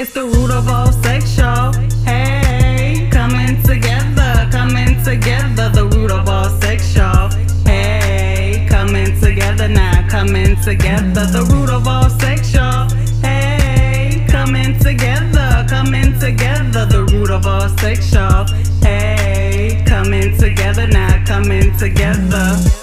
It's the root of all sex, y'all. Hey, coming together, coming together. The root of all sex, y'all. Hey, coming together now, coming together. The root of all sex, y'all. Hey, coming together, coming together. The root of all sex, y'all. Hey, coming together now, coming together.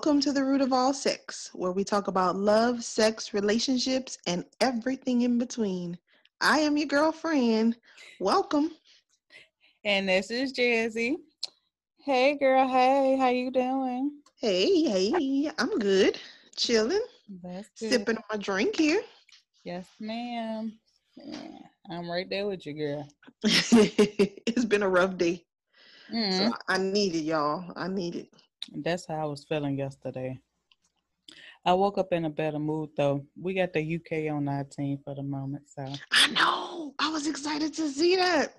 Welcome to the root of all sex, where we talk about love, sex, relationships, and everything in between. I am your girlfriend. Welcome. And this is Jazzy. Hey girl, hey, how you doing? Hey, hey, I'm good. Chilling, That's good. sipping on my drink here. Yes, ma'am. Yeah, I'm right there with you, girl. it's been a rough day. Mm, So I need it, y'all. I need it. That's how I was feeling yesterday. I woke up in a better mood though. We got the UK on our team for the moment, so I know. I was excited to see that.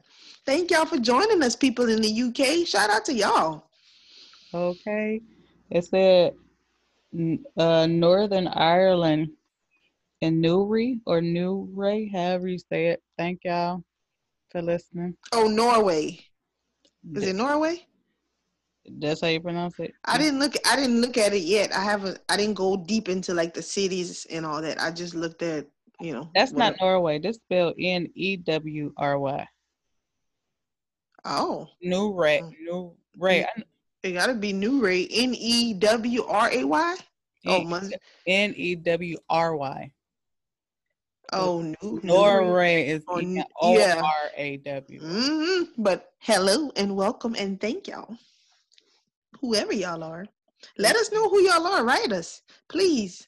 Thank y'all for joining us, people in the UK. Shout out to y'all. okay. It said uh Northern Ireland and Newry or Newry, however you say it. Thank y'all for listening. Oh, Norway. Is it Norway? That's how you pronounce it? I didn't look. I didn't look at it yet. I haven't. I didn't go deep into like the cities and all that. I just looked at you know. That's not what- Norway. This spelled N E W R Y. Oh, New Ray. Mm. New Ray. it gotta be New Ray. N e w r a y. Oh, must. N E W R Y. Oh, new Norway is Oh, n- O. R A W. hmm But hello and welcome and thank y'all, whoever y'all are. Let us know who y'all are. Write us, please.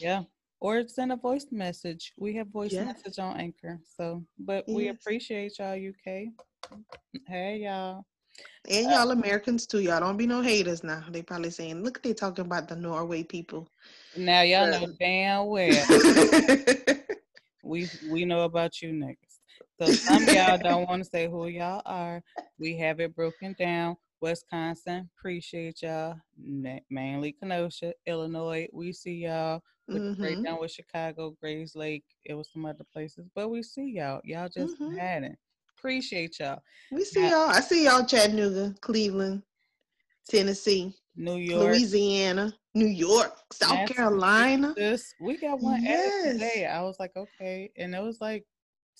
Yeah. Or send a voice message. We have voice Yeah. message on Anchor. So, but we appreciate y'all, UK. Hey, y'all. And y'all Americans too. Y'all don't be no haters now. They probably saying, look, they talking about the Norway people. Now, y'all Yeah. know damn well we we know about you niggas. So some of y'all don't want to say who y'all are. We have it broken down. Wisconsin, appreciate y'all. Mainly Kenosha, Illinois. We see y'all. Right Mhm. down with Chicago, Grayslake. It was some other places, but we see y'all. Y'all just Mhm. had it. Appreciate y'all. We see Now- y'all. I see y'all Chattanooga, Cleveland, Tennessee, New York, Louisiana, New York, South Carolina. This we got one Yes. today. I was like, okay, and it was like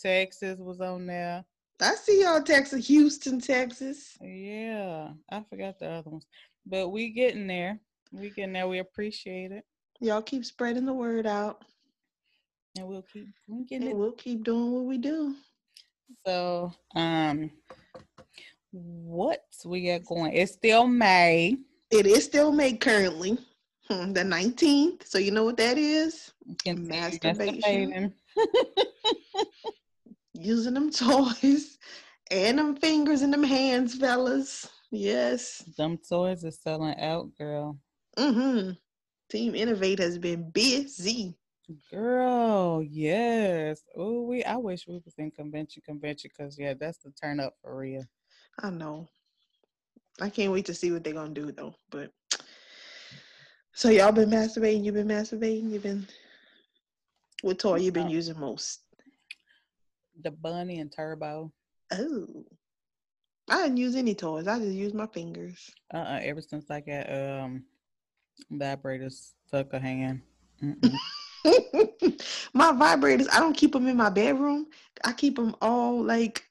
Texas was on there. I see y'all Texas, Houston, Texas. Yeah, I forgot the other ones, but we getting there. We getting there. We appreciate it, Y'all keep spreading the word out. and we'll keep we getting And it. we'll keep doing what we do. So, um, what we got going? It's still May. It is still May currently. hmm, The 19th. So you know what that is? Masturbation. Using them toys and them fingers and them hands, fellas. Yes. Them toys are selling out, girl. Mm-hmm. Team Innovate has been busy. Girl, yes. Oh, we. I wish we was in convention, convention, cause yeah, that's the turn up for real. I know. I can't wait to see what they're gonna do though. But so y'all been masturbating, you've been masturbating, you've been what toy you been using most? The bunny and turbo. Oh. I didn't use any toys. I just used my fingers. Uh, uh ever since I got um vibrators stuck a hand. My vibrators, I don't keep them in my bedroom. I keep them all like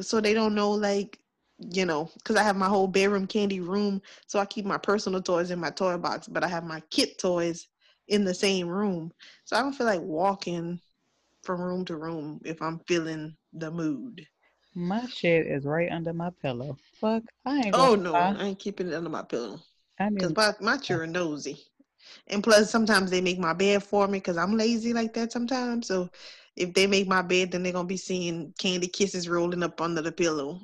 so they don't know like you know because I have my whole Bedroom Kandi room. So I keep my personal toys in my toy box, but I have my kit toys in the same room. So I don't feel like walking from room to room if I'm feeling the mood. My shit is right under my pillow. Fuck, I ain't. Oh no, lie. I ain't keeping it under my pillow I because my my children nosy, and plus sometimes they make my bed for me because I'm lazy like that sometimes. So if they make my bed, then they're gonna be seeing candy kisses rolling up under the pillow.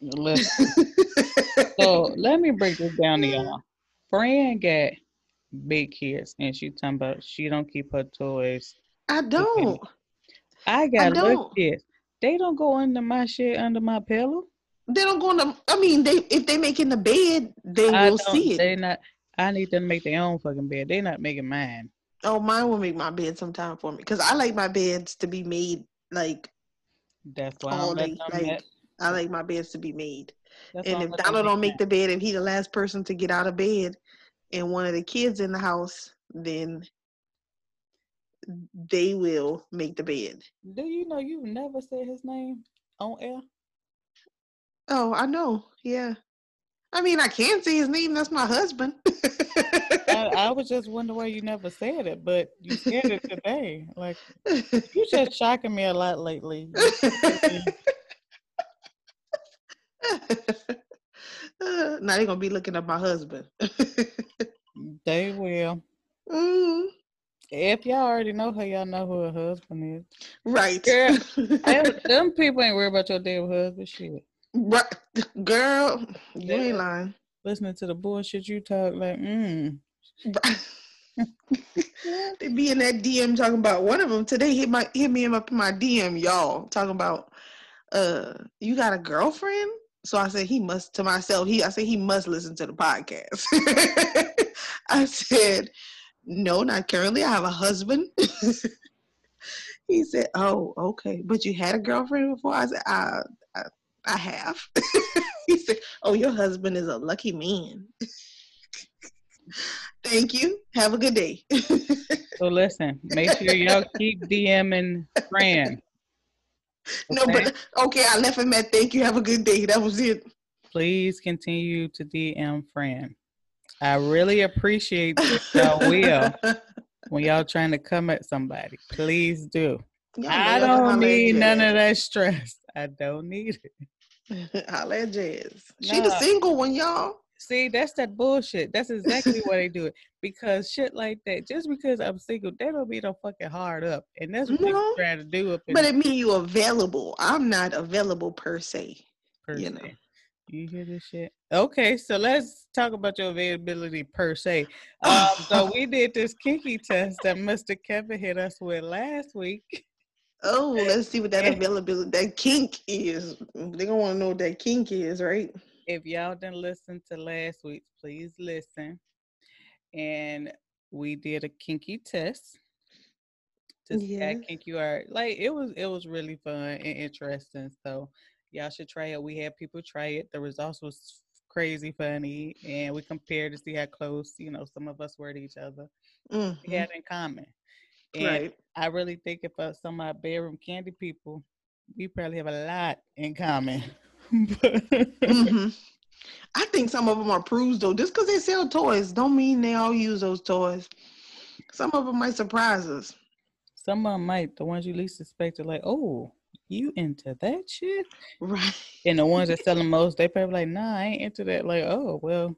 Listen, so let me break this down to y'all. Fran got big kids, and she talking about she don't keep her toys. I don't. I got don't. kids. They don't go under my shit under my pillow. They don't go in the. I mean, they if they make in the bed, they I will see it. They not. I need them to make their own fucking bed. They not making mine. Oh, mine will make my bed sometime for me because I like my beds to be made like That's why all day. Like Like, I like my beds to be made. that's And if Donald don't make the bed, if he the last person to get out of bed, and one of the kids in the house, then they will make the bed. Do you know you never said his name on air? Oh, I know. Yeah. I mean, I can say his name. That's my husband. I, I was just wondering why you never said it, but you said it today. Like you just shocking me a lot lately. Now they're gonna be looking at my husband. They will. Mm, If y'all already know her, y'all know who her husband is. right. Girl, Them, people ain't worried about your damn husband. Shit. right. Girl, you Yeah. ain't lying. Listening to the bullshit you talk, like, mm. they be in that DM talking about one of them today hit my hit me up in my DM, y'all, talking about uh you got a girlfriend? So I said he must to myself, he I said he must listen to the podcast. I said, No, not currently. I have a husband. he said, Oh, okay. But you had a girlfriend before? I said, I I, I have. he said, Oh, your husband is a lucky man. Thank you. Have a good day. So listen, make sure y'all keep DMing Fran. no, Okay? but okay, I left him at thank you. Have a good day. That was it. Please continue to DM Fran. I really appreciate y'all will when y'all trying to come at somebody. Please do. Y'all I don't need none of that stress. I don't need it. Holla at Jazz. She the single one, y'all. See, that's that bullshit. That's exactly why they do it. Because shit like that, just because I'm single, they don't be no fucking hard up. And that's what No. they trying to do But it mean you're available. I'm not available per se. per you se. know. You hear this shit? Okay, so let's talk about your availability per se. Um, so we did this kinky test that Mr. Kevin hit us with last week. Oh, let's see what that availability that kink is. They gonna want to know what that kink is, right? If y'all didn't listen to last week, please listen. And we did a kinky test to see how kinky you are. Like it was, it was really fun and interesting. So y'all should try it. We had people try it. The results was crazy funny, and we compared to see how close you know some of us were to each other. Mhm. We had in common. And Right. I really think if uh, some of our Bedroom Kandi people, we probably have a lot in common. hmm I think some of them are prudes though. Just because they sell toys, don't mean they all use those toys. Some of them might surprise us. Some of them might, the ones you least suspect are like, oh, you into that shit? Right. And the ones that sell the most, they probably like, nah, I ain't into that. Like, oh, well.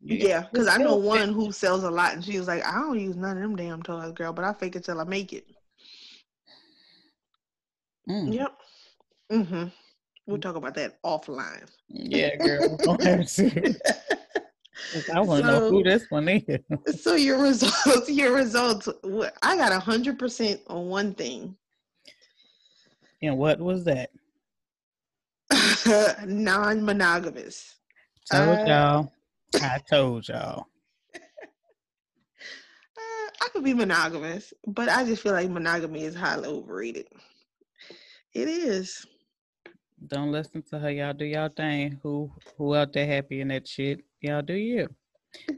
Yeah, because I know one who sells a lot, and she was like, "I don't use none of them damn toys, girl, but I fake it till I make it." Mm, Yep. Mm-hmm. We'll talk about that offline. Yeah, girl. gonna have to. 'Cause I want to know who this one is. so your results, your results. I got a hundred percent on one thing. And what was that? Non-monogamous. Told Uh, y'all. I told y'all. Uh, I could be monogamous, but I just feel like monogamy is highly overrated. It is. Don't listen to her. Y'all do y'all thing. Who who out there happy in that shit? Y'all do you.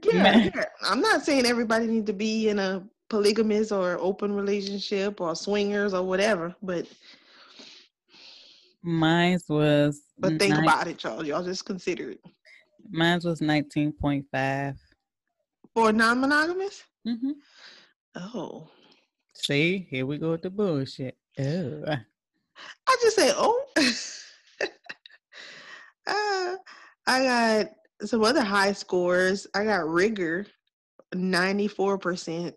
Yeah, yeah. I'm not saying everybody need to be in a polygamous or open relationship or swingers or whatever, but Mine's was but think about it, y'all. Y'all just consider it. Mine's was nineteen point five. For non-monogamous? Mm-hmm. Oh, See, here we go with the bullshit. Oh. I just say, oh. uh, I got some other high scores. I got rigger, ninety four percent.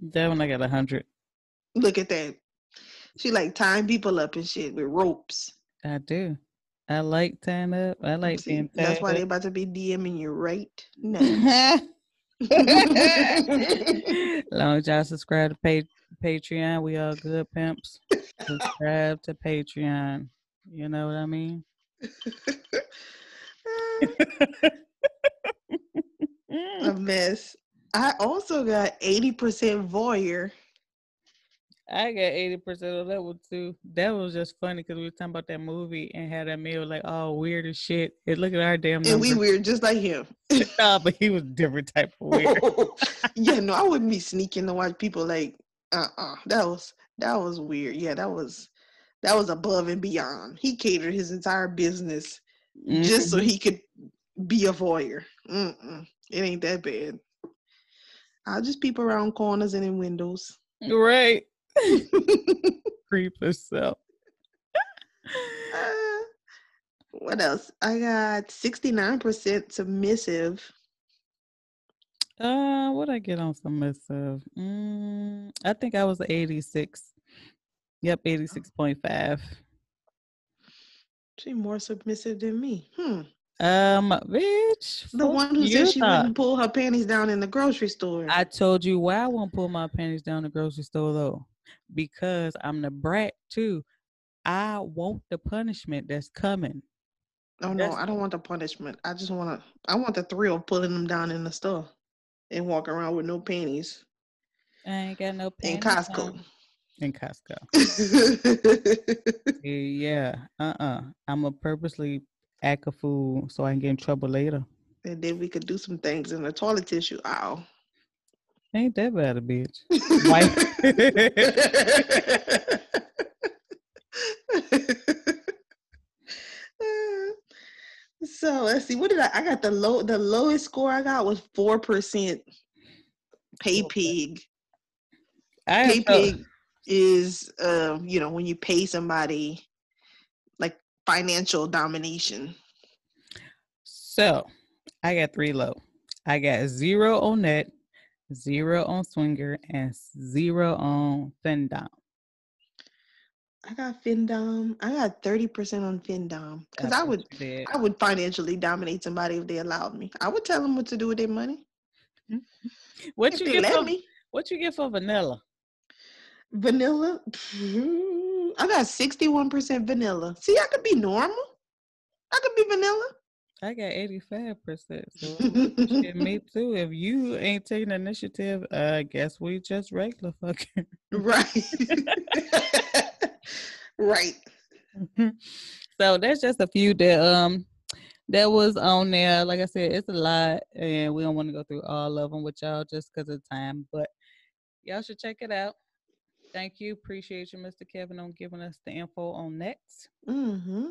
That one I got a hundred. Look at that. She like tying people up and shit with ropes. I do. I like tying up. I like See, being that's why they up. about to be DMing you right now. long as y'all subscribe to pa- Patreon, we all good pimps. subscribe to Patreon. You know what I mean? a mess. I also got eighty percent voyeur. I got eighty percent of that one too. That was just funny because we were talking about that movie and how that meal like all weird as shit. And look at our damn And we weird just like him. nah, but he was different type of weird. yeah, no, I wouldn't be sneaking to watch people like uh uh That was that was weird. Yeah, that was that was above and beyond. He catered his entire business just so Mhm. he could be a voyeur. Mm-mm. It ain't that bad. I'll just peep around corners and in windows. right. Creep yourself. Uh, what else? I got 69% submissive. Uh, what I get on submissive? Mm, I think I was 86. Yep, 86.5. She more submissive than me. Hmm. Um, bitch. The one who said she thought. wouldn't pull her panties down in the grocery store. I told you why I won't pull my panties down the grocery store though. Because I'm the brat too. I want the punishment that's coming. oh no, that's- I don't want the punishment. I just want to. I want the thrill of pulling them down in the store and walk around with no panties I ain't got no panties. in Costco. on. In Costco. Yeah. Uh-uh. I'm a purposely act a fool so I can get in trouble later. and then we could do some things in the toilet tissue aisle. Ain't that bad a bitch. so let's see. What did I? I got the low. The lowest score I got was four percent. Pay pig. I Pay pig is, um, you know, when you pay somebody like financial domination. So I got three low. I got zero on net, zero on swinger, and zero on findom. I got Findom. I got thirty percent on Findom because I would. I would financially dominate somebody if they allowed me. I would tell them what to do with their money What if you get for me. what you get for vanilla? Vanilla. I got sixty-one percent vanilla. See, I could be normal. I could be vanilla. I got eighty five percent. So shit, me too. If you ain't taking initiative, I guess we just regular fucking. right. right. so that's just a few that um that was on there. Like I said, it's a lot, and we don't want to go through all of them with y'all just because of time. But y'all should check it out. Thank you, appreciate you, Mr. Kevin, on giving us the info on next. Mm-hmm.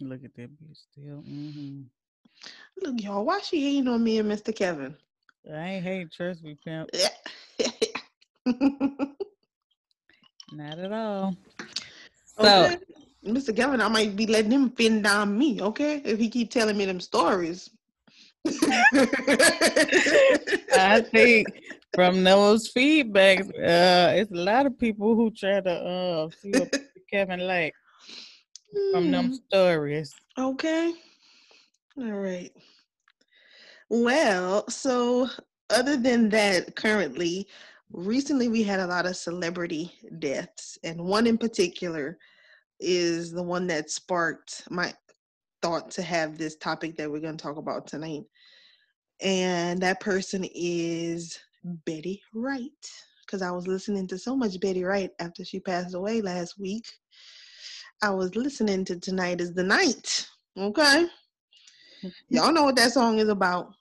Look at that bitch still. hmm Look, y'all, why she hating on me and Mr. Kevin? I ain't hate trust me, pimp. Not at all. So okay. Mr. Kevin, I might be letting him findom me, okay? If he keep telling me them stories. I think from those feedbacks, uh, it's a lot of people who try to uh see what. Kevin like from them Hmm, stories. Okay. All right. Well, so other than that, currently, recently we had a lot of celebrity deaths, and one in particular is the one that sparked my thought to have this topic that we're going to talk about tonight. And that person is Betty Wright. Because I was listening to so much Betty Wright after she passed away last week. I was listening to Tonight is the Night. Okay. Y'all know what that song is about.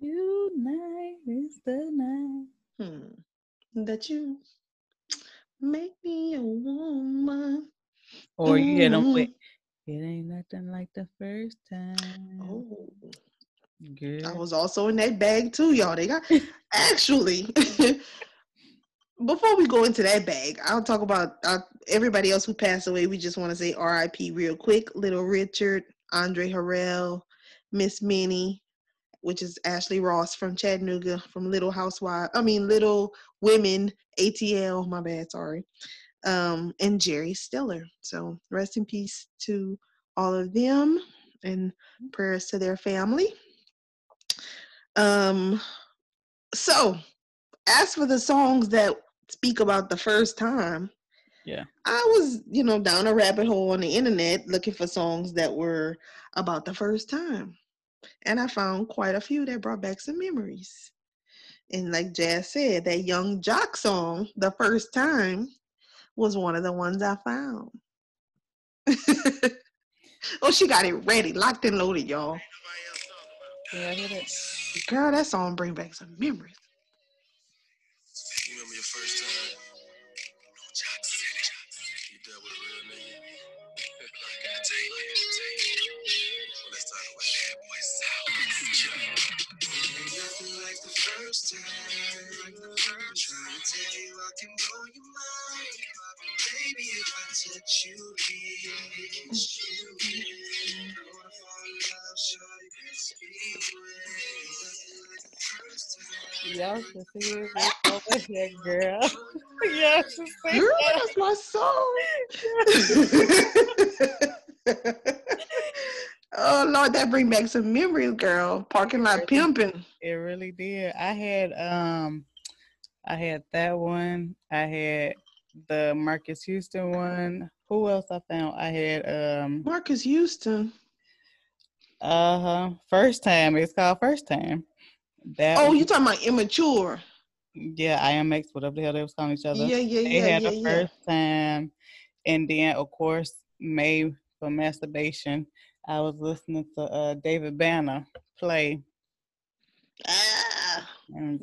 Tonight is the night. Hmm. That you make me a woman. Or you hit them with, Mhm. it ain't nothing like the first time. Oh, Girl. I was also in that bag too, y'all. They got actually before we go into that bag, I'll talk about uh, everybody else who passed away. We just want to say R.I.P. real quick. Little Richard, Andre Harrell, Miss Minnie, which is Ashley Ross from Chattanooga, from Little Housewives. I mean, Little Women, ATL. My bad, sorry. Um, and Jerry Stiller. So rest in peace to all of them, and prayers to their family. Um, so as for the songs that speak about the first time, Yeah. I was, you know, down a rabbit hole on the internet looking for songs that were about the first time. And I found quite a few that brought back some memories. And like Jazz said, that Yung Joc song, The First Time, was one of the ones I found. oh, she got it ready, locked and loaded, y'all. Yeah, I hear that. Girl, that song bring back some memories. You remember your first time? First time. Like Trying to tell you I can blow your mind. Baby, if I touch you here, kiss you here. Gonna fall in love, sure you can speak with. Nothing like the first. Y'all should see it over here, girl. Y'all should see Girl, that. that's my song. oh Lord, that bring back some memories, girl. Parking lot pimping. It really did. I had um I had that one. I had the Marques Houston one. Who else I found? I had um Marques Houston. uh-huh. First time. It's called First Time. That Oh, you talking about immature? yeah, IMX, whatever the hell they was calling each other. Yeah, yeah, they yeah, had yeah, the yeah. first time. And then of course May for masturbation. I was listening to uh David Banner play Ah,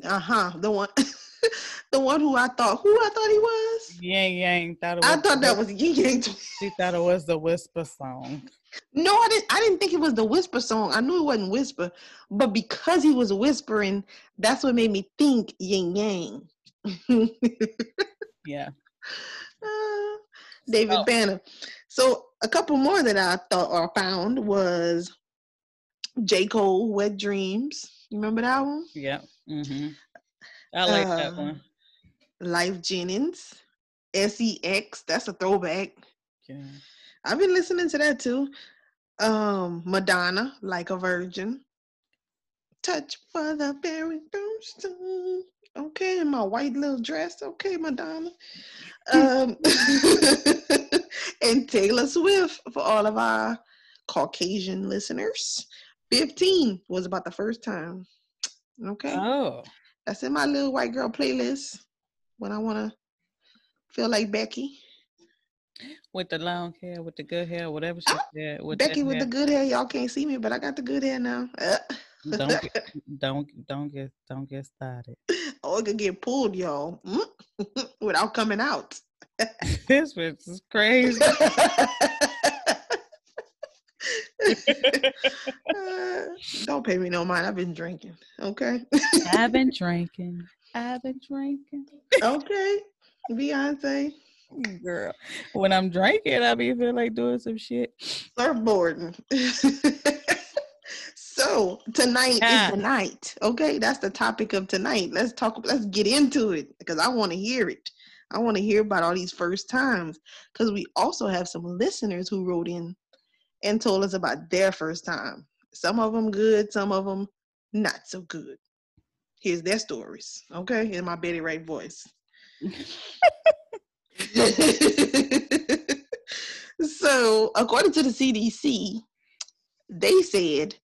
uh huh. The one, the one who I thought who I thought he was. Yang Yang thought it was I thought that was Ying Yang. She thought it was the whisper song. No, I didn't. I didn't think it was the whisper song. I knew it wasn't whisper, but because he was whispering, that's what made me think Yang Yang. Yeah. Uh, David Oh. Banner. So a couple more that I thought or found was J. Cole, Wet Dreams. You remember that one? Yeah. Mm-hmm. I like that Uh, one. Lyfe Jennings, SEX. That's a throwback. Yeah. I've been listening to that too. Um, Madonna, Like a Virgin. Touch for the very first time. Okay, my white little dress. Okay, Madonna. Um, and Taylor Swift for all of our Caucasian listeners. 15 was about the first time. Okay, Oh. that's in my little white girl playlist when I want to feel like Becky. With the long hair, with the good hair, whatever she said. With Becky with the good hair. Y'all can't see me, but I got the good hair now. Uh, Don't get, don't don't get don't get started. oh, it could get pulled, y'all, Mm. without coming out. this bitch is crazy. Uh, don't pay me no mind. I've been drinking. Okay. I've been drinking. I've been drinking. okay. Beyonce. Girl. When I'm drinking, I be feel like doing some shit. Surfboarding. so tonight Ah. is the night. Okay. That's the topic of tonight. Let's talk. Let's get into it because I want to hear it. I want to hear about all these first times because we also have some listeners who wrote in and told us about their first time. Some of them good, some of them not so good. Here's their stories, okay, in my Betty Wright voice. so, according to the CDC, they said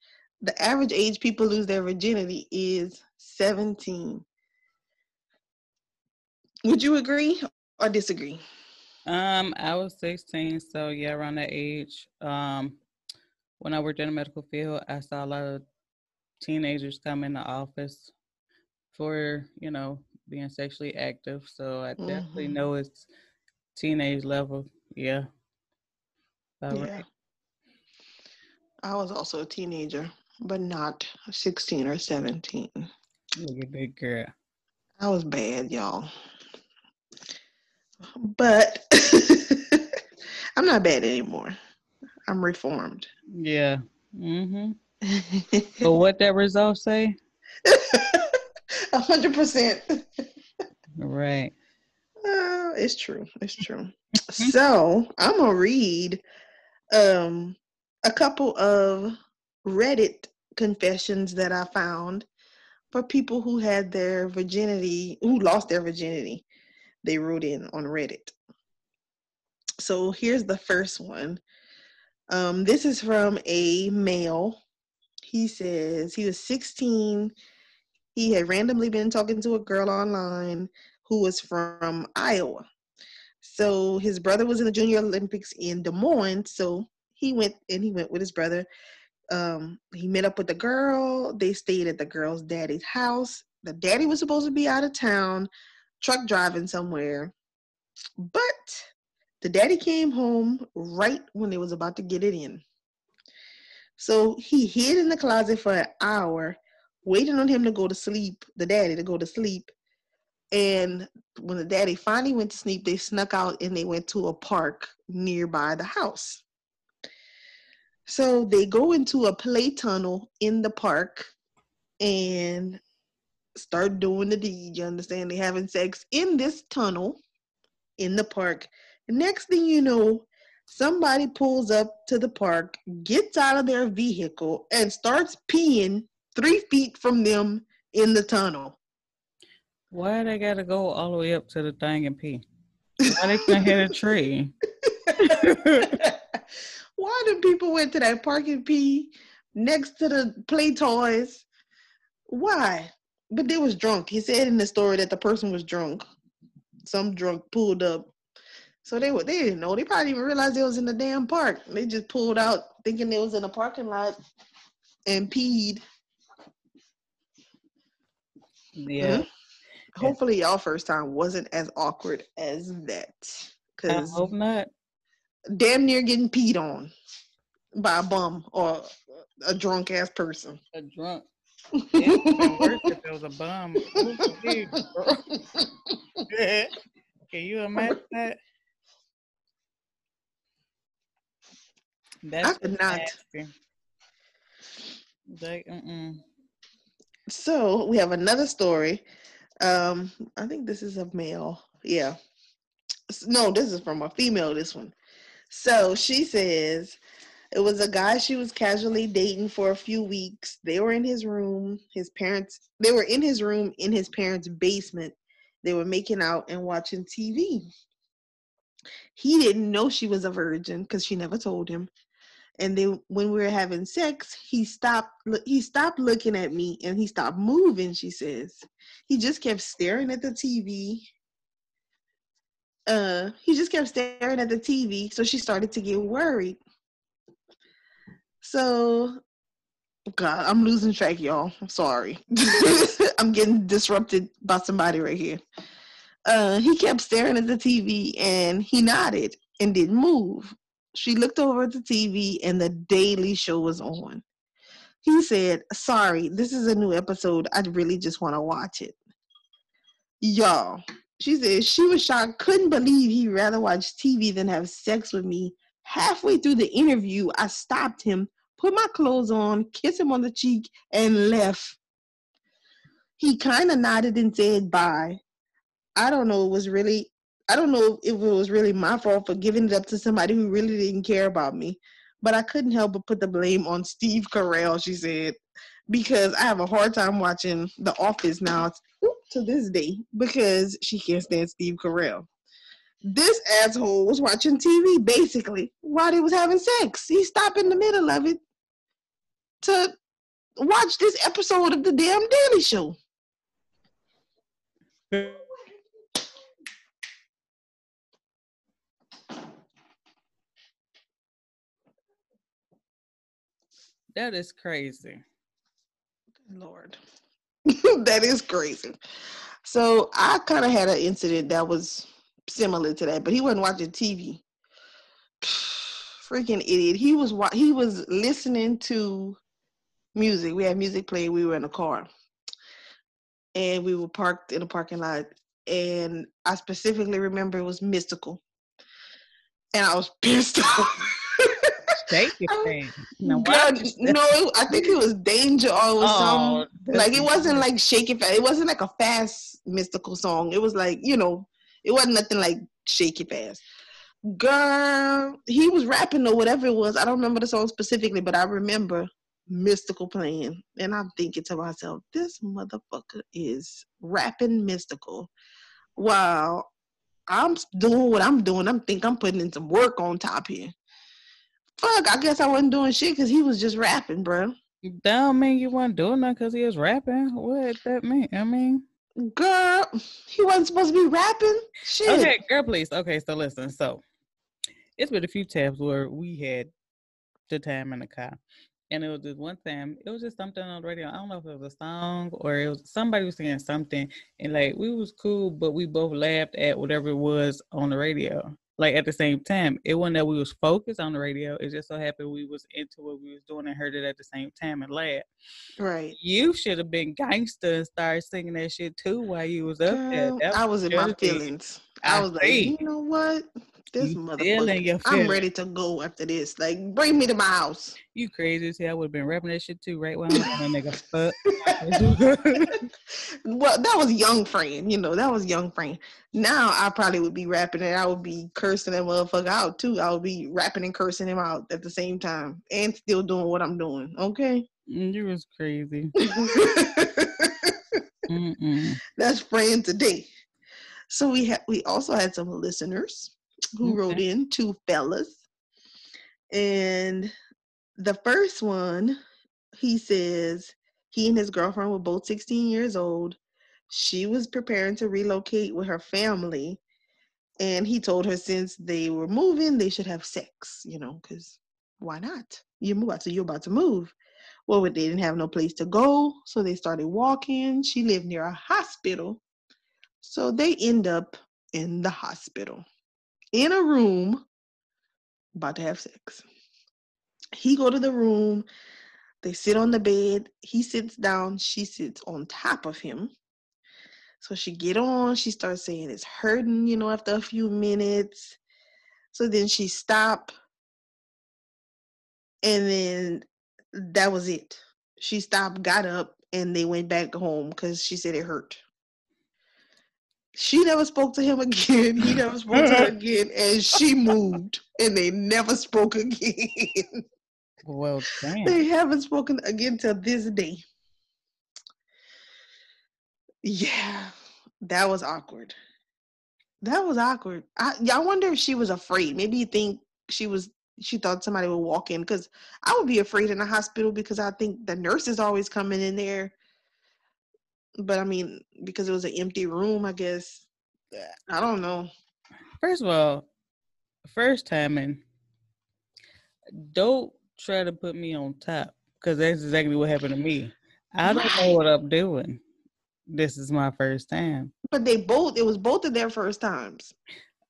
the average age people lose their virginity is 17. Would you agree or disagree? Um, I was 16, so yeah, around that age. Um, when I worked in the medical field, I saw a lot of teenagers come in the office for, you know, being sexually active. So I definitely Mhm. know it's teenage level. Yeah. About Yeah. right. I was also a teenager, but not 16 or 17. Look at that girl. I was bad, y'all. But I'm not bad anymore. I'm reformed. Yeah. Mm-hmm. But what that result say? A hundred percent. Right. Uh, it's true. It's true. so I'm gonna read um a couple of Reddit confessions that I found for people who had their virginity, who lost their virginity. They wrote in on Reddit. So here's the first one. Um, this is from a male. He says he was 16. He had randomly been talking to a girl online who was from Iowa. So his brother was in the Junior Olympics in Des Moines. So he went and he went with his brother. Um, he met up with the girl. They stayed at the girl's daddy's house. The daddy was supposed to be out of town, truck driving somewhere. But the daddy came home right when they was about to get it in. So he hid in the closet for an hour, waiting on him to go to sleep, the daddy to go to sleep. And when the daddy finally went to sleep, they snuck out and they went to a park nearby the house. So they go into a play tunnel in the park and start doing the deed. You understand? They having sex in this tunnel in the park. Next thing you know, somebody pulls up to the park, gets out of their vehicle, and starts peeing three feet from them in the tunnel. Why they gotta go all the way up to the thing and pee? Why they can't hit a tree? Why do people went to that park and pee next to the play toys? Why? But they was drunk. He said in the story that the person was drunk. Some drunk pulled up. So they were they didn't know. They probably even realized they was in the damn park. They just pulled out thinking they was in a parking lot and peed. Yeah. Mhm. Hopefully y'all first time wasn't as awkward as that. Cause I hope not. damn near getting peed on by a bum or a drunk ass person. A drunk. It worse if it was a bum. Can you imagine that? That's could not. nasty. Like, mm-mm. So we have another story. Um, I think this is a male. Yeah. No, this is from a female, this one. So she says it was a guy she was casually dating for a few weeks. They were in his room. His parents, they were in his room in his parents' basement. They were making out and watching TV. He didn't know she was a virgin because she never told him. And then when we were having sex, he stopped. He stopped looking at me and he stopped moving. She says he just kept staring at the TV. Uh, he just kept staring at the TV. So she started to get worried. So, God, I'm losing track, y'all. I'm sorry. I'm getting disrupted by somebody right here. Uh, he kept staring at the TV and he nodded and didn't move. She looked over at the TV and the Daily Show was on. He said, Sorry, this is a new episode. I really just want to watch it. Y'all, she said she was shocked, couldn't believe he'd rather watch TV than have sex with me. Halfway through the interview, I stopped him, put my clothes on, kissed him on the cheek, and left. He kind of nodded and said bye. I don't know, it was really I don't know if it was really my fault for giving it up to somebody who really didn't care about me, but I couldn't help but put the blame on Steve Carell, she said, because I have a hard time watching The Office now to this day because she can't stand Steve Carell. This asshole was watching TV basically while they was having sex. He stopped in the middle of it to watch this episode of the damn Daily Show. That is crazy. Lord. that is crazy. So I kind of had an incident that was similar to that, but he wasn't watching TV. Freaking idiot. He was wa- he was listening to music. We had music playing. We were in a car. And we were parked in a parking lot and I specifically remember it was Mystikal, and I was pissed off. Shake your thing. Now, God, no, it- I think it was danger or Oh, some this like it wasn't like shaking. fast. It wasn't like a fast Mystikal song. It was like you know, it wasn't nothing like shake it fast. Girl, he was rapping or whatever it was. I don't remember the song specifically, but I remember Mystikal playing, and I'm thinking to myself, this motherfucker is rapping Mystikal. Wow, I'm doing what I'm doing. I'm think I'm putting in some work on top here. Fuck, I guess I wasn't doing shit because he was just rapping, bro. That don't mean you weren't doing that because he was rapping. What that mean? I mean, Girl, he wasn't supposed to be rapping. Shit. okay, girl, please. Okay, so listen. So it's been a few times where we had the time in the car, and it was just one time. It was just something on the radio. I don't know if it was a song or it was somebody was saying something, and like we was cool, but we both laughed at whatever it was on the radio. Like at the same time, it wasn't that we was focused on the radio. It just so happened we was into what we was doing and heard it at the same time and laughed. Right. You should have been gangster and started singing that shit too while you was up there. Girl, That I was in my feelings. I, I was like, you know what? This You still in motherfucker. I'm ready to go after this. Like, bring me to my house. You crazy as hell. I would have been rapping that shit too, right? When I'm fuck. well, that was young Fran, you know, that was young Fran. Now I probably would be rapping and I would be cursing that motherfucker out too. I would be rapping and cursing him out at the same time and still doing what I'm doing. Okay. Mm, you was crazy. That's Fran today. So we had we also had some listeners who wrote in, two fellas. And the first one, he says he and his girlfriend were both 16 years old. She was preparing to relocate with her family. And he told her since they were moving, they should have sex, you know, because why not? You move out, so you're about to move. Well, they didn't have no place to go, so they started walking. She lived near a hospital, so they end up in the hospital, in a room, about to have sex. He go to the room. They sit on the bed. He sits down. She sits on top of him. So she get on. She starts saying it's hurting, you know, after a few minutes. So then she stop, and then that was it. She stopped, got up, and they went back home because she said it hurt. She never spoke to him again. He never spoke to her again, and she moved, and they never spoke again. Well, damn. they haven't spoken again till this day. Yeah, that was awkward. That was awkward. I, I wonder if she was afraid. Maybe you think she was. She thought somebody would walk in because I would be afraid in the hospital because I think the nurse is always coming in there. But I mean, because it was an empty room, I guess. I don't know. First of all, first timing, don't try to put me on top because that's exactly what happened to me. I don't know what I'm doing. This is my first time. But they both. It was both of their first times.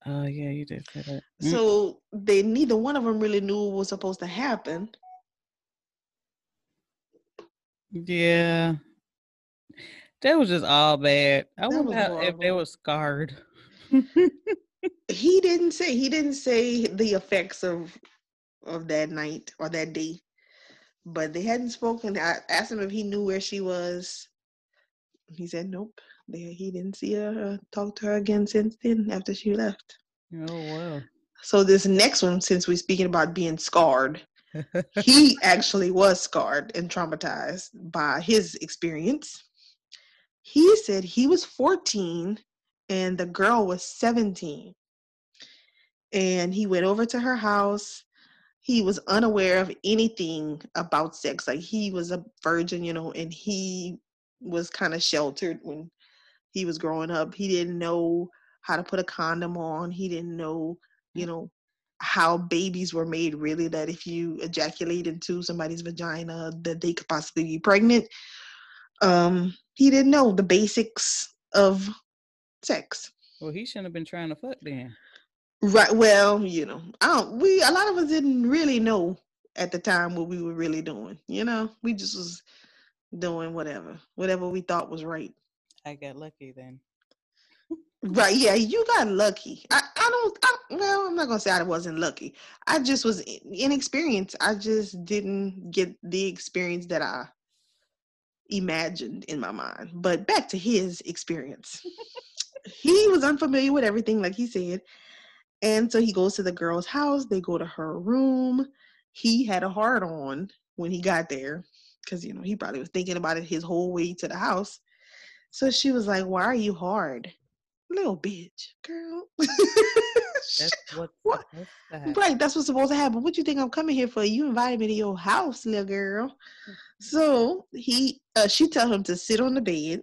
Oh yeah, you did say that. Mm. So they neither one of them really knew what was supposed to happen. Yeah. That was just all bad. I That wonder how, if they were scarred. He didn't say he didn't say the effects of of that night or that day, but they hadn't spoken. I asked him if he knew where she was. He said nope. They, he didn't see her, uh, talk to her again since then after she left. oh wow. So this next one, since we're speaking about being scarred, he actually was scarred and traumatized by his experience. He said he was 14 and the girl was 17. And he went over to her house. He was unaware of anything about sex. Like he was a virgin, you know, and he was kind of sheltered when he was growing up. He didn't know how to put a condom on. He didn't know, you know, how babies were made really that if you ejaculate into somebody's vagina that they could possibly be pregnant um he didn't know the basics of sex well, he shouldn't have been trying to fuck then. right well you know i don't we a lot of us didn't really know at the time what we were really doing you know we just was doing whatever whatever we thought was right I got lucky then. Right, yeah, you got lucky. I, I don't, I, well, I'm not gonna say I wasn't lucky. I just was inexperienced. I just didn't get the experience that I imagined in my mind. But back to his experience. he was unfamiliar with everything, like he said. And so he goes to the girl's house. They go to her room. He had a hard on when he got there because, you know, he probably was thinking about it his whole way to the house. So she was like, Why are you hard? Little bitch, girl. That's what's What? supposed to happen. Right, that's what's supposed to happen. What you think I'm coming here for? You invited me to your house, little girl. So he, uh, she tell him to sit on the bed.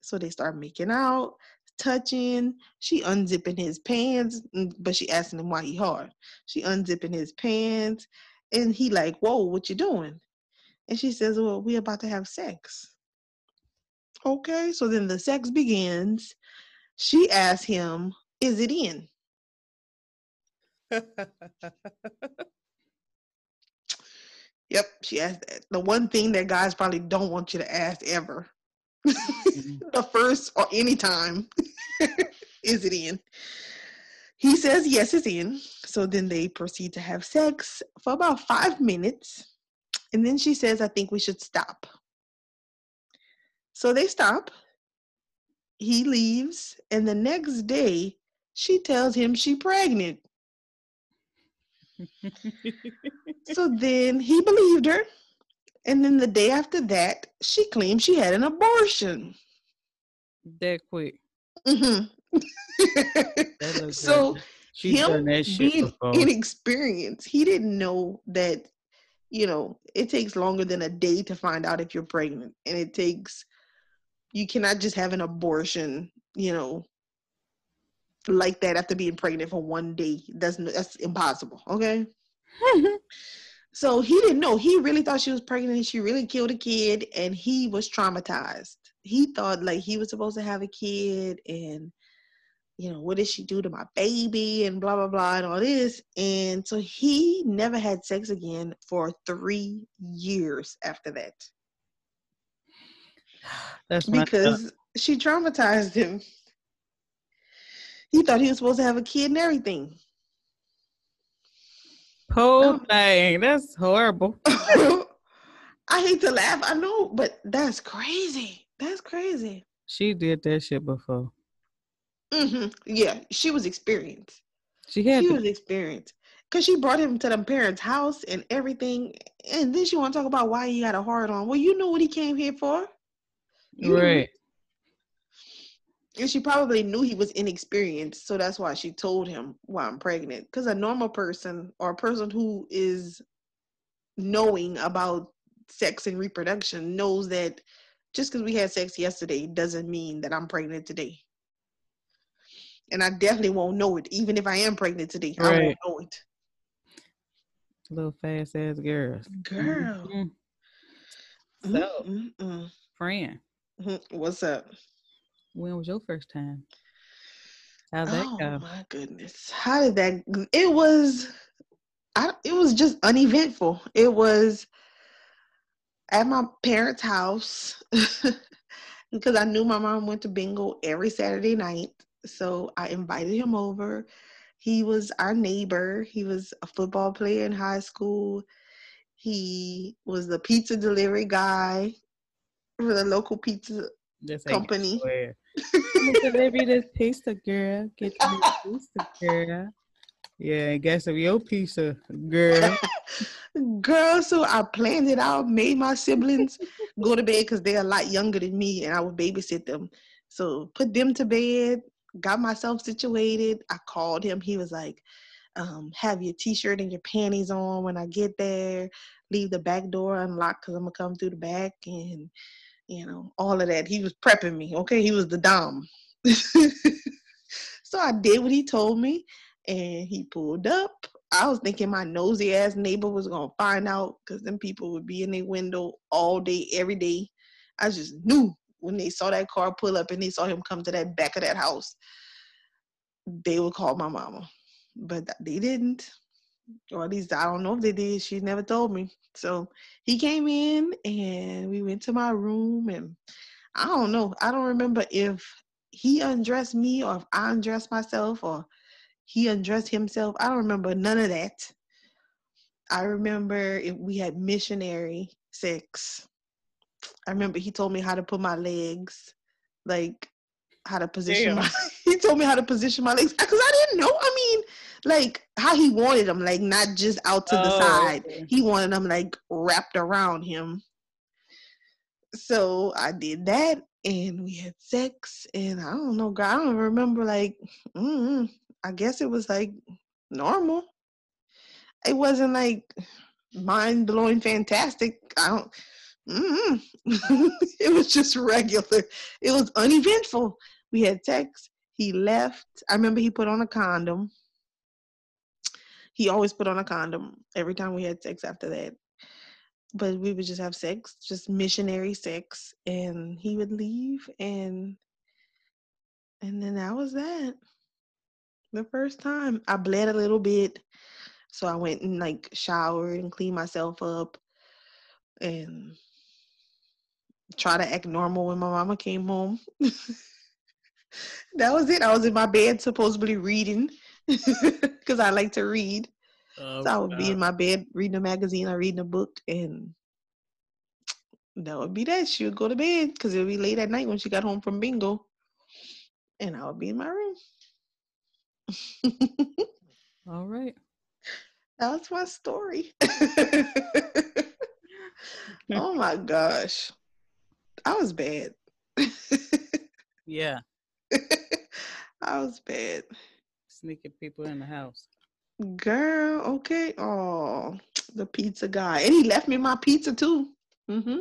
So they start making out, touching. She unzipping his pants, mm, but she asking him why he hard. She unzipping his pants, and he like, "Whoa, what you doing?" And she says, "Well, we about to have sex." Okay, so then the sex begins. She asks him, "Is it in?" Yep, she asked that. The one thing that guys probably don't want you to ask ever. Mm-hmm. the first or any time. is it in? He says yes, it's in. So then they proceed to have sex for about five minutes. And then she says, I think we should stop. So they stop. He leaves. And the next day, she tells him she pregnant. So then he believed her. And then the day after that, she claimed she had an abortion. that quick. Mhm. That so good. She's done him that shit being before. inexperienced, he didn't know that, you know, it takes longer than a day to find out if you're pregnant. And it takes, you cannot just have an abortion, you know, like that after being pregnant for one day. That's, n- that's impossible. Okay. So he didn't know. He really thought she was pregnant and she really killed a kid and he was traumatized. He thought like he was supposed to have a kid and you know, what did she do to my baby and blah blah blah and all this. And so he never had sex again for 3 years after that That's because she traumatized him. He thought he was supposed to have a kid and everything. poor thing. That's horrible. I hate to laugh, I know, but that's crazy. That's crazy. She did that shit before. hmm Yeah, she was experienced. She had She to was experienced because she brought him to the parents' house and everything, and then she want to talk about why he got a hard on. Well, you know what he came here for, You right. And she probably knew he was inexperienced, so that's why she told him why I'm pregnant. Because a normal person or a person who is knowing about sex and reproduction knows that just because we had sex yesterday doesn't mean that I'm pregnant today. And I definitely won't know it, even if I am pregnant today. I won't know it. Little fast ass girls. Girl. Mhm. So, Mm, mm, mm, Fran, mhm. What's up? When was your first time? How'd that Oh go? my goodness. How did that it was I it was just uneventful. It was at my parents' house because I knew my mom went to bingo every Saturday night. So I invited him over. He was our neighbor. He was a football player in high school. He was the pizza delivery guy for the local pizza company. Swear. I'ma this pizza, girl. Get you pizza, girl. Yeah, and guess of your pizza, girl. Girl, so I planned it out, made my siblings go to bed because they're a lot younger than me and I would babysit them. So put them to bed, got myself situated. I called him. He was like, um, have your t-shirt and your panties on when I get there. Leave the back door unlocked because I'm gonna come through the back and you know, all of that. He was prepping me. Okay, he was the dom. so I did what he told me and he pulled up. I was thinking my nosy ass neighbor was gonna find out because them people would be in their window all day, every day. I just knew when they saw that car pull up and they saw him come to that back of that house, they would call my mama. But they didn't. Or at least I don't know if they did. She never told me. So he came in and we went to my room and I don't know. I don't remember if he undressed me or if I undressed myself or he undressed himself. I don't remember none of that. I remember if we had missionary sex. I remember he told me how to put my legs, like how to position Damn. my. he told me how to position my legs because I didn't know. I mean, like how he wanted them, like not just out to the Oh, side. okay. He wanted them like wrapped around him. So I did that, and we had sex, and I don't know, God, I don't remember like. mm I guess it was like normal. It wasn't like mind blowing, fantastic. I don't. Mm it was just regular. It was uneventful. We had sex. He left. I remember he put on a condom. He always put on a condom every time we had sex after that. But we would just have sex, just missionary sex, and he would leave, and and then that was that. The first time I bled a little bit, so I went and like showered and cleaned myself up, and try to act normal when my mama came home. that was it. I was in my bed, supposedly reading, because I like to read. Oh, So I oh, would be in my bed reading a magazine or reading a book, and that would be that. She would go to bed because it would be late at night when she got home from bingo, and I would be in my room. All right. That's my story. oh my gosh, I was bad. Yeah. I was bad. Sneaking people in the house. Girl, okay. Oh, the pizza guy. And he left me my pizza too. Mm-hmm.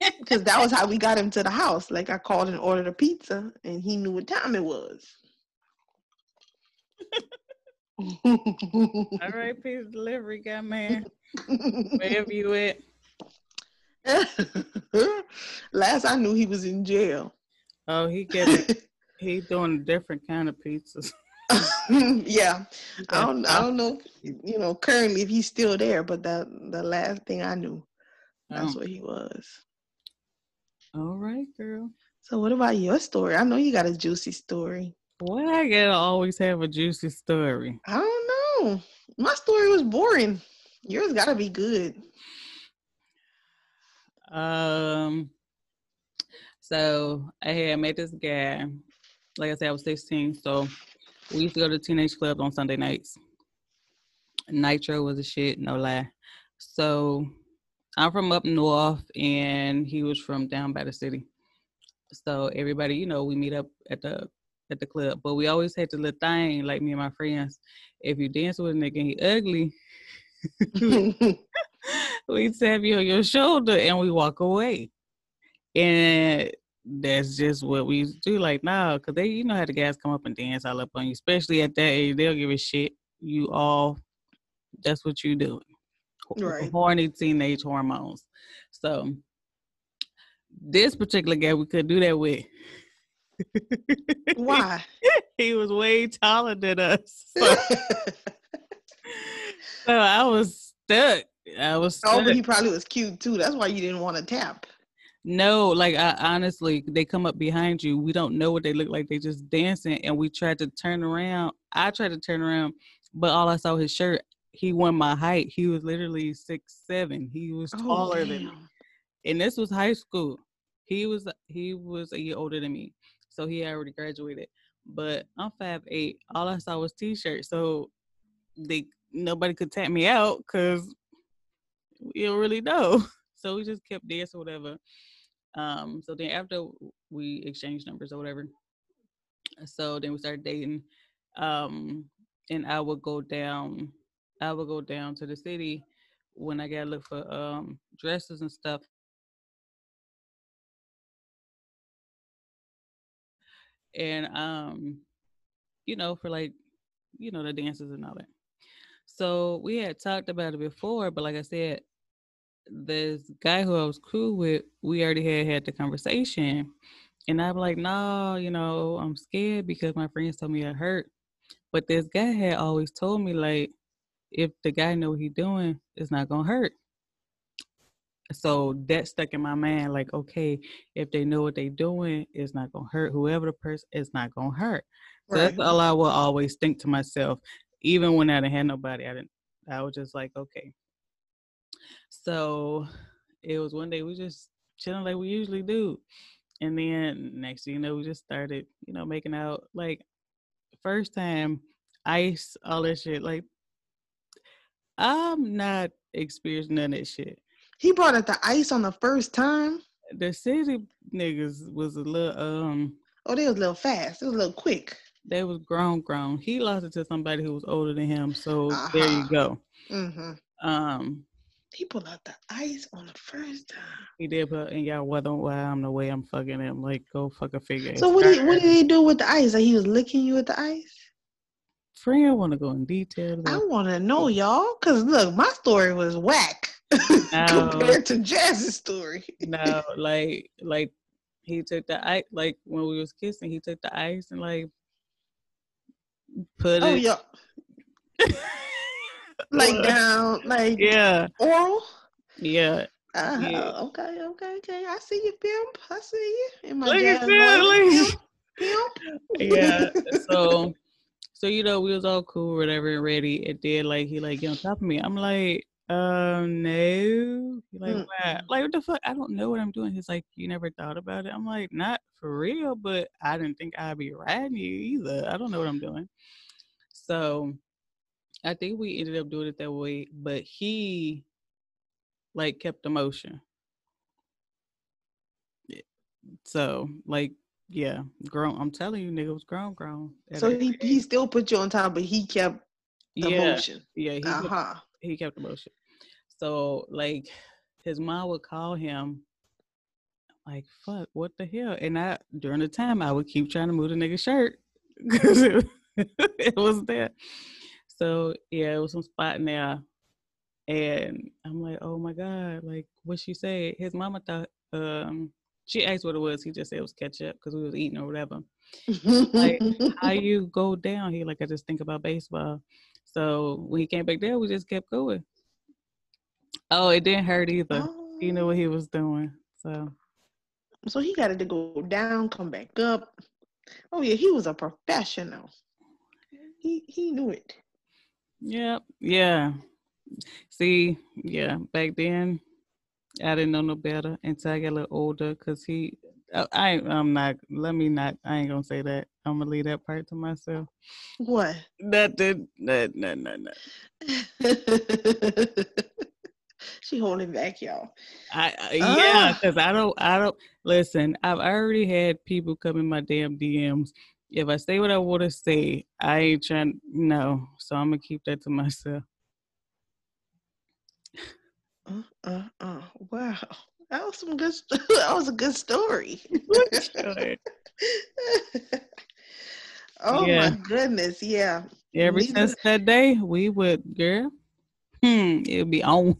Because that was how we got him to the house. Like I called and ordered a pizza and he knew what time it was. All right, pizza delivery guy, man. Wherever you at. Last I knew he was in jail. Oh, he getting he doing a different kind of pizzas. yeah. I don't I don't know, you know, currently if he's still there, but the the last thing I knew, that's Oh. what he was. All right, girl. So what about your story? I know you got a juicy story. Why I gotta always have a juicy story? I don't know. My story was boring. Yours gotta be good. Um, so I had met this guy. Like I said, I was 16, so we used to go to teenage clubs on Sunday nights. Nitro was a shit, no lie. So I'm from up north, and he was from down by the city. So everybody, you know, we meet up at the at the club, but we always had the little thing, like me and my friends. If you dance with a nigga and he ugly, we tap you on your shoulder and we walk away. And that's just what we do. Like, nah, because they, you know how the guys come up and dance all up on you, especially at that age. They'll give a shit. You all, that's what you do. Right. Horny teenage hormones. So, this particular guy we couldn't do that with. Why? he was way taller than us. So, so I was stuck. I was oh, but he probably was cute too. That's why you didn't want to tap. No, like I honestly, they come up behind you. We don't know what they look like. They just dancing, and we tried to turn around. I tried to turn around, but all I saw his shirt. He won my height. He was literally six seven. He was Oh, taller than me, and this was high school. He was he was a year older than me, so he already graduated. But I'm five eight. All I saw was t-shirt, so they nobody could tap me out because we don't really know. So we just kept dancing, whatever. Um, so then after we exchanged numbers or whatever, so then we started dating. Um, and I would go down, I would go down to the city when I got to look for um dresses and stuff. And um, you know, for like, you know, the dances and all that. So we had talked about it before, but like I said, this guy who I was cool with, we already had had the conversation. And I'm like, no, you know, I'm scared because my friends told me I hurt. But this guy had always told me like, if the guy know what he doing, it's not gonna hurt. So that stuck in my mind, like, okay, if they know what they're doing, it's not gonna hurt whoever the person. It's not gonna hurt. So that's all I will always think to myself, even when I didn't have nobody. I didn't. I was just like, okay. So it was one day we just chilling like we usually do, and then next thing you know, we just started, you know, making out. Like first time, ice, all that shit. Like I'm not experiencing none of that shit. He brought up the ice on the first time. The city niggas was a little um. Oh, they was a little fast. It was a little quick. They was grown, grown. He lost it to somebody who was older than him. So there you Uh-huh. go. hmm Um, He pulled out the ice on the first time. he did but and y'all whether why I'm the way I'm fucking him. Like, go fuck a figure. So what did what did he do with the ice? Like he was licking you with the ice? Fran want to go in detail. I want to know, y'all, because look, my story was whack No. compared to Jazz's story. no, like, like he took the ice. Like when we was kissing, he took the ice and like put Oh, it. Oh yeah, like down, like yeah, oral. yeah. Uh, Yeah. Okay, okay, okay. I see you, pimp. I see you in my Look at that, voice. look. Pimp, pimp. yeah. So, so you know, we was all cool, whatever, and ready. It did like he like get on top of me. I'm like, um, no. He like. Mm-mm. Like, what the fuck? I don't know what I'm doing. He's like, you never thought about it. I'm like, not for real, but I didn't think I'd be riding you either. I don't know what I'm doing. So, I think we ended up doing it that way, but he like kept the motion. So, like, yeah, grown. I'm telling you, nigga was grown, grown. So he he still put you on top, but he kept the yeah, motion. yeah, he Uh kept, he kept the motion. So like, his mom would call him, like, "Fuck, what the hell?" And I during the time I would keep trying to move the nigga shirt because it, it was there. So yeah, it was some spot in there, and I'm like, "Oh my god!" Like, what she said? His mama thought. um she asked what it was. He just said it was ketchup because we was eating or whatever. Like, how you go down here? Like I just think about baseball. So when he came back there, we just kept going. Oh, it didn't hurt either. He knew what he was doing. So So he got it to go down, come back up. Oh yeah, he was a professional. He he knew it. Yeah, yeah. See, yeah, back then I didn't know no better until I got a little older. Cause he, I, I I'm not. Let me not. I ain't gonna say that. I'm gonna leave that part to myself. What? That did. That no no no. she holding back, y'all. I, I yeah, Ah. because I don't, I don't listen. I've already had people come in my damn DMs. If I say what I want to say, I ain't trying. No, so I'm gonna keep that to myself. Uh, uh, uh. Wow, that was some good. that was a good story. Story. oh Yeah. my goodness, yeah. Ever Neither- since that day, we would, girl. Hmm, it'll be on.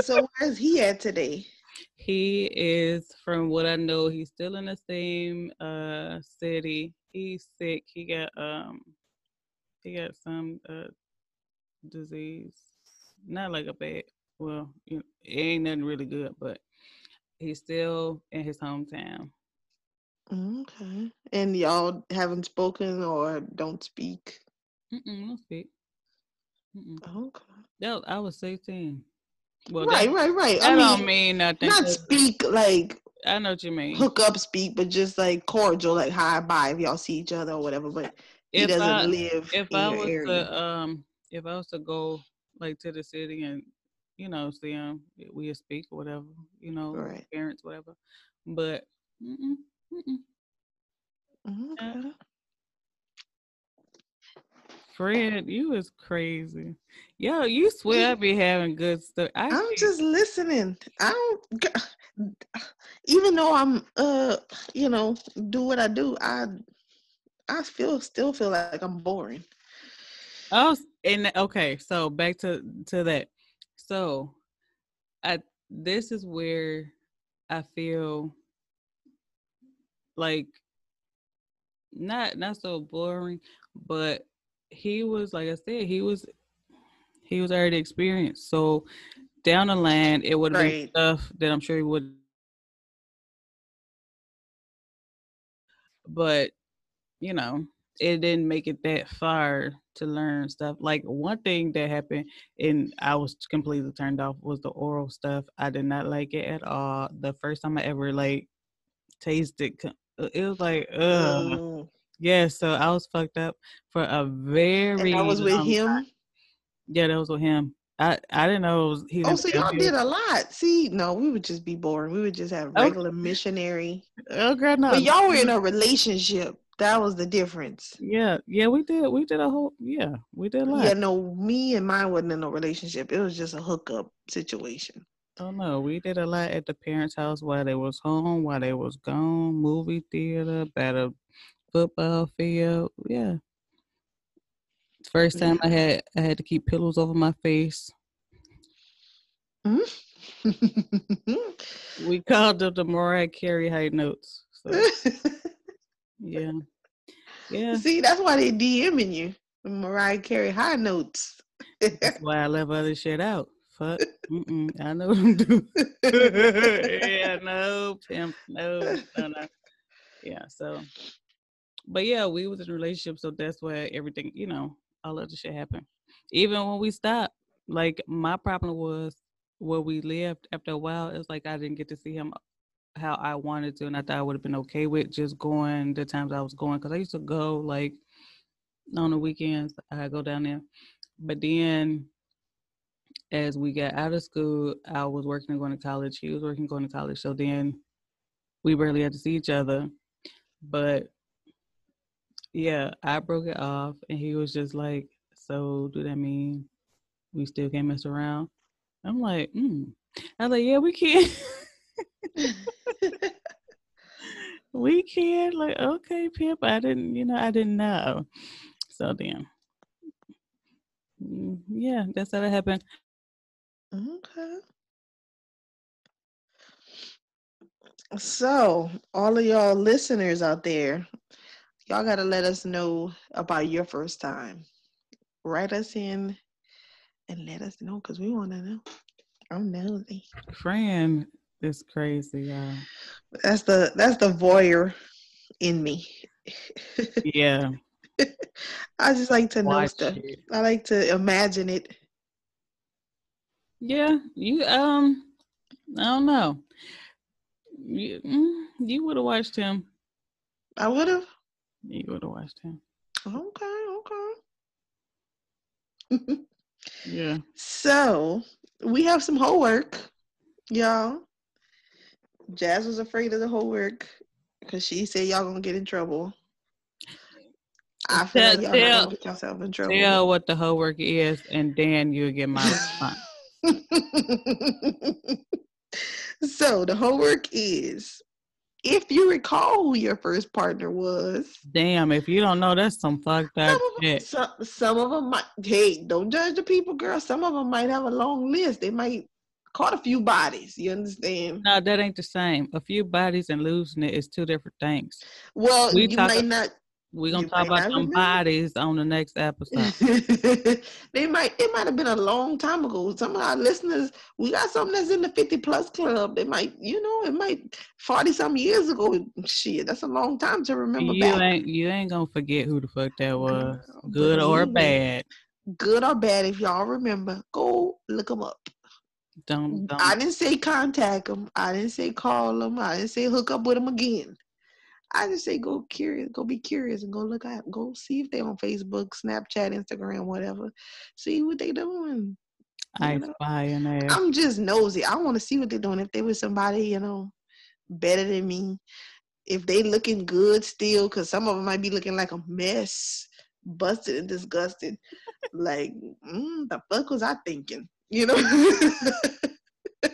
So where's he at today? He is, from what I know, he's still in the same uh city. He's sick. He got um, he got some uh disease. Not like a bad. Well, you know, it ain't nothing really good, but he's still in his hometown. Okay, and y'all haven't spoken or don't speak. Mm-mm, no speak. Mm-mm. Okay. That I was sixteen. Well, right, that, right, right. that I don't mean, mean nothing. not speak like I know what you mean. hook up speak, but just like cordial, like hi, bye if y'all see each other or whatever. But he If doesn't I- live if in I your was area. to um if I was to go like to the city and you know see him, we speak or whatever, you know, Right. parents whatever. But mm-mm, mm-mm. okay. Fred, you is crazy. Yo, you swear I be having good stuff. I I'm be- just listening. I don't. Even though I'm, uh, you know, do what I do, I, I feel still feel like I'm boring. Oh, and okay, so back to to that. So, I this is where I feel like not not so boring, but he was like I said, he was he was already experienced. So down the line, it would have been stuff that I'm sure he would. But you know, it didn't make it that far to learn stuff. Like one thing that happened, and I was completely turned off was the oral stuff. I did not like it at all. The first time I ever like tasted, it was like, ugh. Oh. Yeah, so I was fucked up for a very. and that was with him. time. Yeah, that was with him. I I didn't know it was he. Oh, so y'all did a lot. See, no, we would just be boring. We would just have Oh. regular missionary. Oh, girl, no. But y'all were in a relationship. That was the difference. Yeah, yeah, we did. We did a whole. Yeah, we did a lot. Yeah, no, me and mine wasn't in a relationship. It was just a hookup situation. Oh no, we did a lot at the parents' house while they was home, while they was gone. Movie theater, at a football field. Yeah. First time I had I had to keep pillows over my face. Mm-hmm. We called them the Mariah Carey high notes. So yeah, yeah. See, that's why they DMing you. Mariah Carey high notes. That's why I left other shit out. Fuck. Mm-mm, I know what I'm doing. yeah, no, pimp, no, no, no. Yeah, so, but yeah, we was in a relationship, so that's where everything, you know, all of the shit happened. Even when we stopped, like my problem was where we lived. After a while, it's like I didn't get to see him how I wanted to, and I thought I would have been okay with just going the times I was going, because I used to go like on the weekends. I go down there, but then as we got out of school, I was working and going to college. He was working going to college. So then we barely had to see each other. But yeah, I broke it off and he was just like, So do that mean we still can't mess around? I'm like, mm. I was like, Yeah, we can. we can. Like, okay, Pip. I didn't, you know, I didn't know. So then, mm, yeah, that's how that happened. Okay. So, all of y'all listeners out there, y'all got to let us know about your first time. Write us in and let us know because we want to know. I'm nosy. Fran is crazy, y'all. That's the that's the voyeur in me. Yeah. I just like to know stuff. it. I like to imagine it. Yeah, you um, I don't know. You, mm, you would have watched him. I would have. You would have watched him. Okay, okay. Yeah. So we have some homework, y'all. Jazz was afraid of the homework because she said y'all gonna get in trouble. I feel like Tell- y'all tell- gonna get yourself in trouble. Tell what the homework is, and then you'll get my response. so the homework is if you recall who your first partner was, Damn, if you don't know, that's some fucked up some of, shit. some, some of them might hey don't judge the people girl some of them might have a long list they might caught a few bodies you understand No, that ain't the same. A few bodies and losing it is two different things. well We you might not We're gonna You talk about some bodies on the next episode. they might it might have been a long time ago some of our listeners we got something that's in the 50 plus club they might you know it might 40 some years ago shit that's a long time to remember you back ain't you ain't gonna forget who the fuck that was, good or bad. good or bad if y'all remember go look them up Don't don't. I didn't say contact them. I didn't say call them. I didn't say hook up with them again. I just say go curious, go be curious and go look at, go see if they on Facebook, Snapchat, Instagram, whatever. See what they doing. I know? spy in there. I'm just nosy. I want to see what they're doing. If they with somebody, you know, better than me. If they looking good still, because some of them might be looking like a mess, busted and disgusted. like, mm, the fuck was I thinking? You know.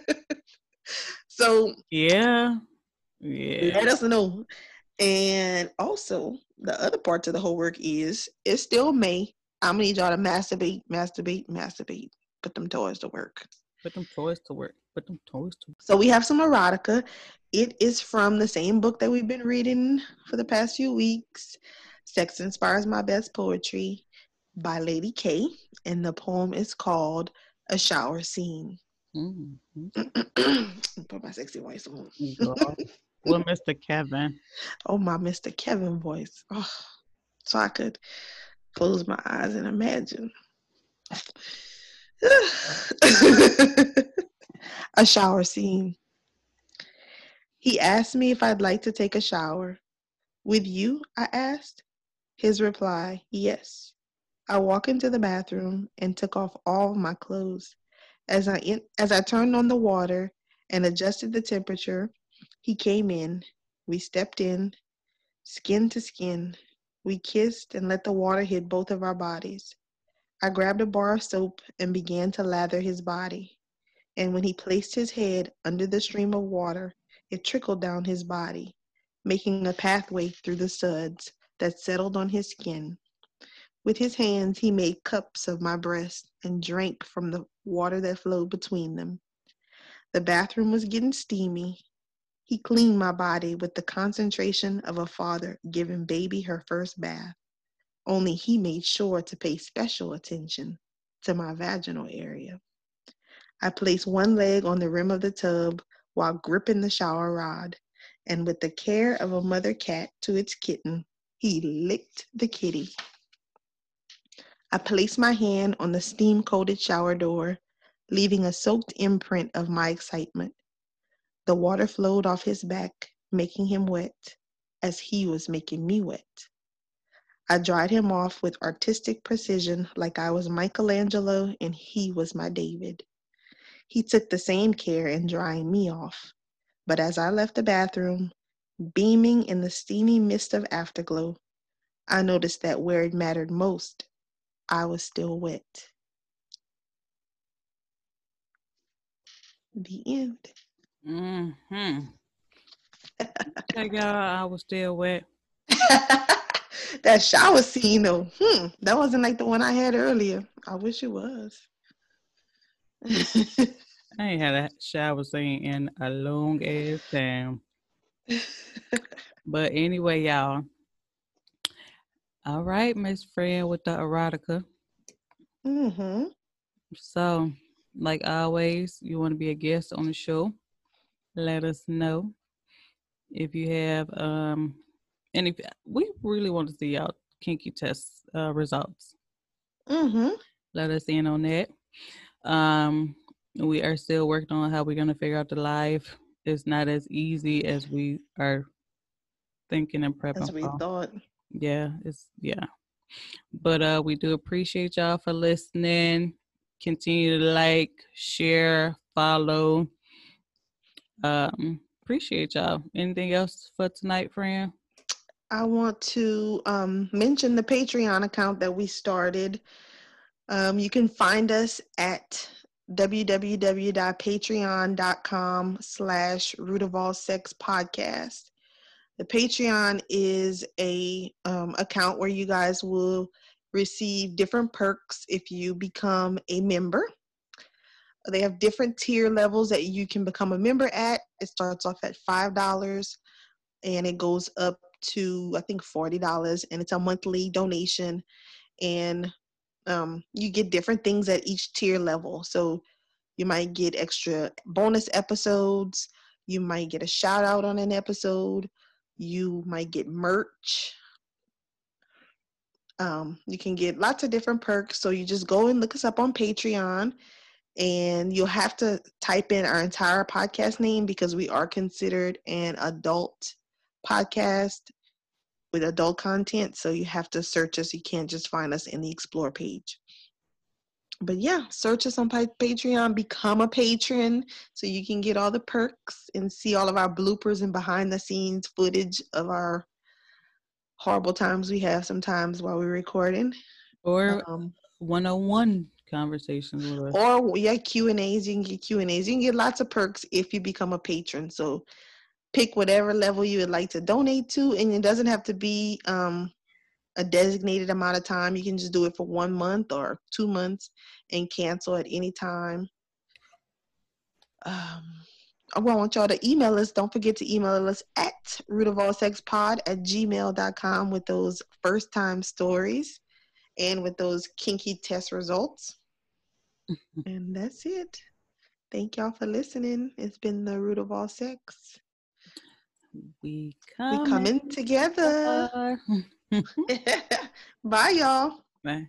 so Yeah. Yeah. let us know. And also, the other part to the whole work is it's still May. I'm gonna need y'all to masturbate, masturbate, masturbate. Put them toys to work. Put them toys to work. Put them toys to work. So we have some erotica. It is from the same book that we've been reading for the past few weeks. Sex Inspires My Best Poetry by Lady K. And the poem is called A Shower Scene. Mm, Put my sexy voice on. well, Mr. Kevin. Oh, my Mr. Kevin voice. Oh, so I could close my eyes and imagine. a shower scene. He asked me if I'd like to take a shower. With you? I asked. His reply, yes. I walked into the bathroom and took off all my clothes. As I in, as I turned on the water and adjusted the temperature, he came in. We stepped in, skin to skin. We kissed and let the water hit both of our bodies. I grabbed a bar of soap and began to lather his body. And when he placed his head under the stream of water, it trickled down his body, making a pathway through the suds that settled on his skin. With his hands, he made cups of my breast and drank from the water that flowed between them. The bathroom was getting steamy. He cleaned my body with the concentration of a father giving baby her first bath. Only he made sure to pay special attention to my vaginal area. I placed one leg on the rim of the tub while gripping the shower rod, and with the care of a mother cat to its kitten, he licked the kitty. I placed my hand on the steam coated shower door, leaving a soaked imprint of my excitement. The water flowed off his back, making him wet, as he was making me wet. I dried him off with artistic precision, like I was Michelangelo and he was my David. He took the same care in drying me off. But as I left the bathroom, beaming in the steamy mist of afterglow, I noticed that where it mattered most, I was still wet. The end. Mm-hmm. Check out I was still wet. that shower scene, though, hmm, that wasn't like the one I had earlier. I wish it was. I ain't had a shower scene in a long ass time. But anyway, y'all. All right, Miss Fran with the erotica. mm-hmm. So, like always, you want to be a guest on the show, let us know. If you have um any we really want to see y'all kinky test uh, results. Mm-hmm. Let us in on that. Um we are still working on how we're gonna figure out the live. It's not as easy as we are thinking and prepping what we for. thought. yeah it's yeah but uh we do appreciate y'all for listening continue to like share follow um appreciate y'all anything else for tonight Fran I want to um, mention the Patreon account that we started. Um, you can find us at www.patreon.com slash root of all sex podcast. The Patreon is a um, account where you guys will receive different perks if you become a member. They have different tier levels that you can become a member at. It starts off at $5 and it goes up to I think forty dollars, and it's a monthly donation, and um, you get different things at each tier level. So you might get extra bonus episodes. You might get a shout out on an episode. You might get merch. Um, you can get lots of different perks. So you just go and look us up on Patreon, and you'll have to type in our entire podcast name because we are considered an adult podcast with adult content. So you have to search us. You can't just find us in the explore page. But yeah, search us on Patreon, become a patron so you can get all the perks and see all of our bloopers and behind the scenes footage of our horrible times we have sometimes while we're recording. or Um, one-on-one conversations with us or yeah, Q and A's. You can get Q and A's. You can get lots of perks if you become a patron. So pick whatever level you would like to donate to, and it doesn't have to be um, a designated amount of time. You can just do it for one month or two months and cancel at any time. Um, I want y'all to email us. Don't forget to email us at rootofallsexpod at gmail.com with those first time stories and with those kinky test results. and that's it. Thank y'all for listening. It's been the root of all sex. We We come coming together. together. Bye, y'all. Bye.